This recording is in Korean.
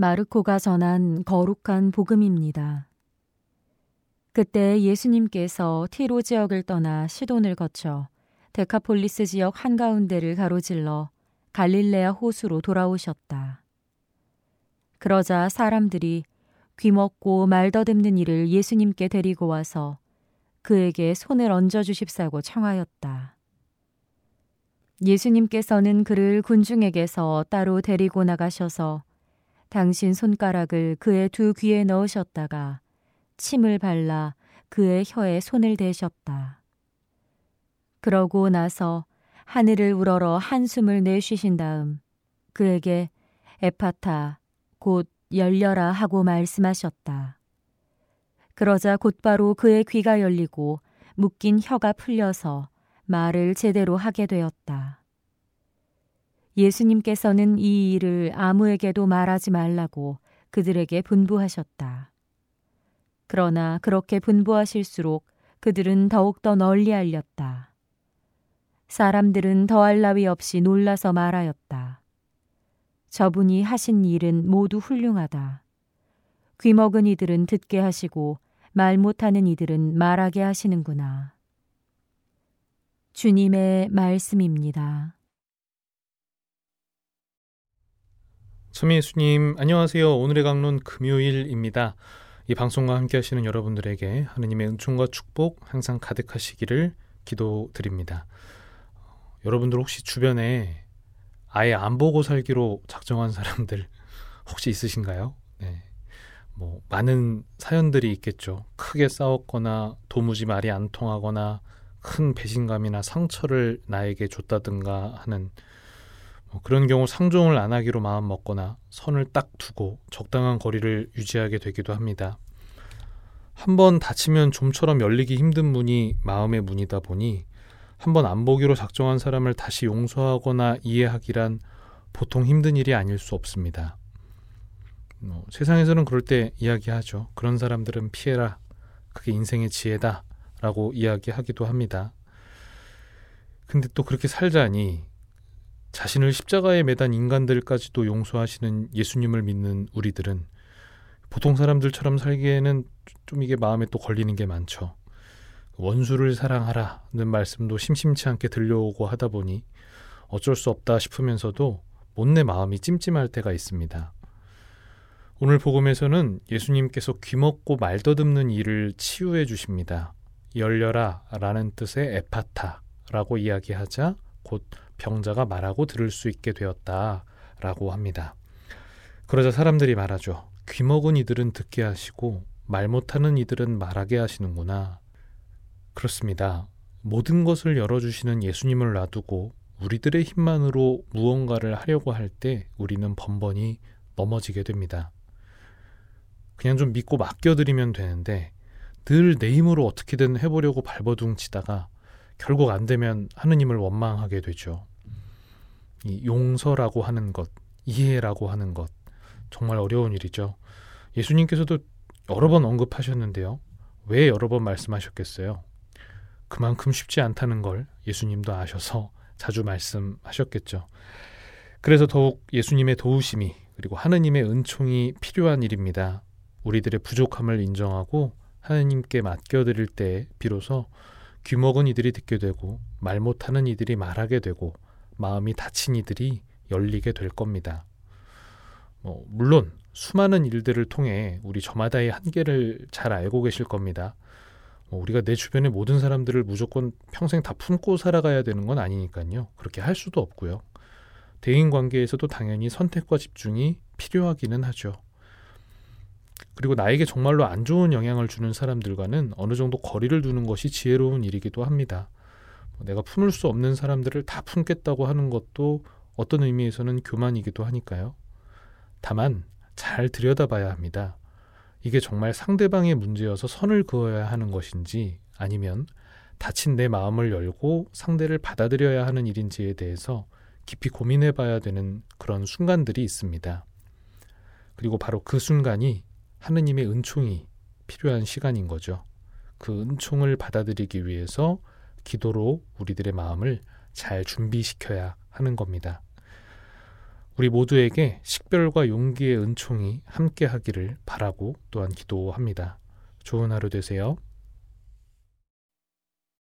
마르코가 전한 거룩한 복음입니다. 그때 예수님께서 티로 지역을 떠나 시돈을 거쳐 데카폴리스 지역 한가운데를 가로질러 갈릴레아 호수로 돌아오셨다. 그러자 사람들이 귀먹고 말더듬는 이를 예수님께 데리고 와서 그에게 손을 얹어 주십사고 청하였다. 예수님께서는 그를 군중에게서 따로 데리고 나가셔서 당신 손가락을 그의 두 귀에 넣으셨다가 침을 발라 그의 혀에 손을 대셨다. 그러고 나서 하늘을 우러러 한숨을 내쉬신 다음 그에게 에파타 곧 열려라 하고 말씀하셨다. 그러자 곧바로 그의 귀가 열리고 묶인 혀가 풀려서 말을 제대로 하게 되었다. 예수님께서는 이 일을 아무에게도 말하지 말라고 그들에게 분부하셨다. 그러나 그렇게 분부하실수록 그들은 더욱더 널리 알렸다. 사람들은 더할 나위 없이 놀라서 말하였다. 저분이 하신 일은 모두 훌륭하다. 귀먹은 이들은 듣게 하시고 말 못하는 이들은 말하게 하시는구나. 주님의 말씀입니다. 서미예수님 안녕하세요. 오늘의 강론 금요일입니다. 이 방송과 함께 하시는 여러분들에게 하느님의 은총과 축복 항상 가득하시기를 기도드립니다. 여러분들 혹시 주변에 아예 안 보고 살기로 작정한 사람들 혹시 있으신가요? 네. 뭐 많은 사연들이 있겠죠. 크게 싸웠거나 도무지 말이 안 통하거나 큰 배신감이나 상처를 나에게 줬다든가 하는 뭐 그런 경우 상종을 안 하기로 마음 먹거나 선을 딱 두고 적당한 거리를 유지하게 되기도 합니다. 한번 다치면 좀처럼 열리기 힘든 문이 마음의 문이다 보니 한번 안 보기로 작정한 사람을 다시 용서하거나 이해하기란 보통 힘든 일이 아닐 수 없습니다. 뭐, 세상에서는 그럴 때 이야기하죠. 그런 사람들은 피해라. 그게 인생의 지혜다. 라고 이야기하기도 합니다. 근데 또 그렇게 살자니 자신을 십자가에 매단 인간들까지도 용서하시는 예수님을 믿는 우리들은 보통 사람들처럼 살기에는 좀 이게 마음에 또 걸리는 게 많죠. 원수를 사랑하라는 말씀도 심심치 않게 들려오고 하다 보니 어쩔 수 없다 싶으면서도 못내 마음이 찜찜할 때가 있습니다. 오늘 복음에서는 예수님께서 귀먹고 말더듬는 일을 치유해 주십니다. 열려라 라는 뜻의 에파타라고 이야기하자 곧 병자가 말하고 들을 수 있게 되었다 라고 합니다. 그러자 사람들이 말하죠. 귀 먹은 이들은 듣게 하시고 말 못하는 이들은 말하게 하시는구나. 그렇습니다. 모든 것을 열어주시는 예수님을 놔두고 우리들의 힘만으로 무언가를 하려고 할 때 우리는 번번이 넘어지게 됩니다. 그냥 좀 믿고 맡겨드리면 되는데 늘 내 힘으로 어떻게든 해보려고 발버둥 치다가 결국 안 되면 하느님을 원망하게 되죠. 이 용서라고 하는 것, 이해라고 하는 것, 정말 어려운 일이죠. 예수님께서도 여러 번 언급하셨는데요. 왜 여러 번 말씀하셨겠어요? 그만큼 쉽지 않다는 걸 예수님도 아셔서 자주 말씀하셨겠죠. 그래서 더욱 예수님의 도우심이 그리고 하느님의 은총이 필요한 일입니다. 우리들의 부족함을 인정하고 하느님께 맡겨드릴 때 비로소 귀먹은 이들이 듣게 되고 말 못하는 이들이 말하게 되고 마음이 닫힌 이들이 열리게 될 겁니다. 뭐 물론 수많은 일들을 통해 우리 저마다의 한계를 잘 알고 계실 겁니다. 뭐 우리가 내 주변의 모든 사람들을 무조건 평생 다 품고 살아가야 되는 건 아니니까요. 그렇게 할 수도 없고요. 대인 관계에서도 당연히 선택과 집중이 필요하기는 하죠. 그리고 나에게 정말로 안 좋은 영향을 주는 사람들과는 어느 정도 거리를 두는 것이 지혜로운 일이기도 합니다. 뭐 내가 품을 수 없는 사람들을 다 품겠다고 하는 것도 어떤 의미에서는 교만이기도 하니까요. 다만 잘 들여다봐야 합니다. 이게 정말 상대방의 문제여서 선을 그어야 하는 것인지 아니면 다친 내 마음을 열고 상대를 받아들여야 하는 일인지에 대해서 깊이 고민해 봐야 되는 그런 순간들이 있습니다. 그리고 바로 그 순간이 하느님의 은총이 필요한 시간인 거죠. 그 은총을 받아들이기 위해서 기도로 우리들의 마음을 잘 준비시켜야 하는 겁니다. 우리 모두에게 식별과 용기의 은총이 함께 하기를 바라고 또한 기도합니다. 좋은 하루 되세요.